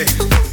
Yeah.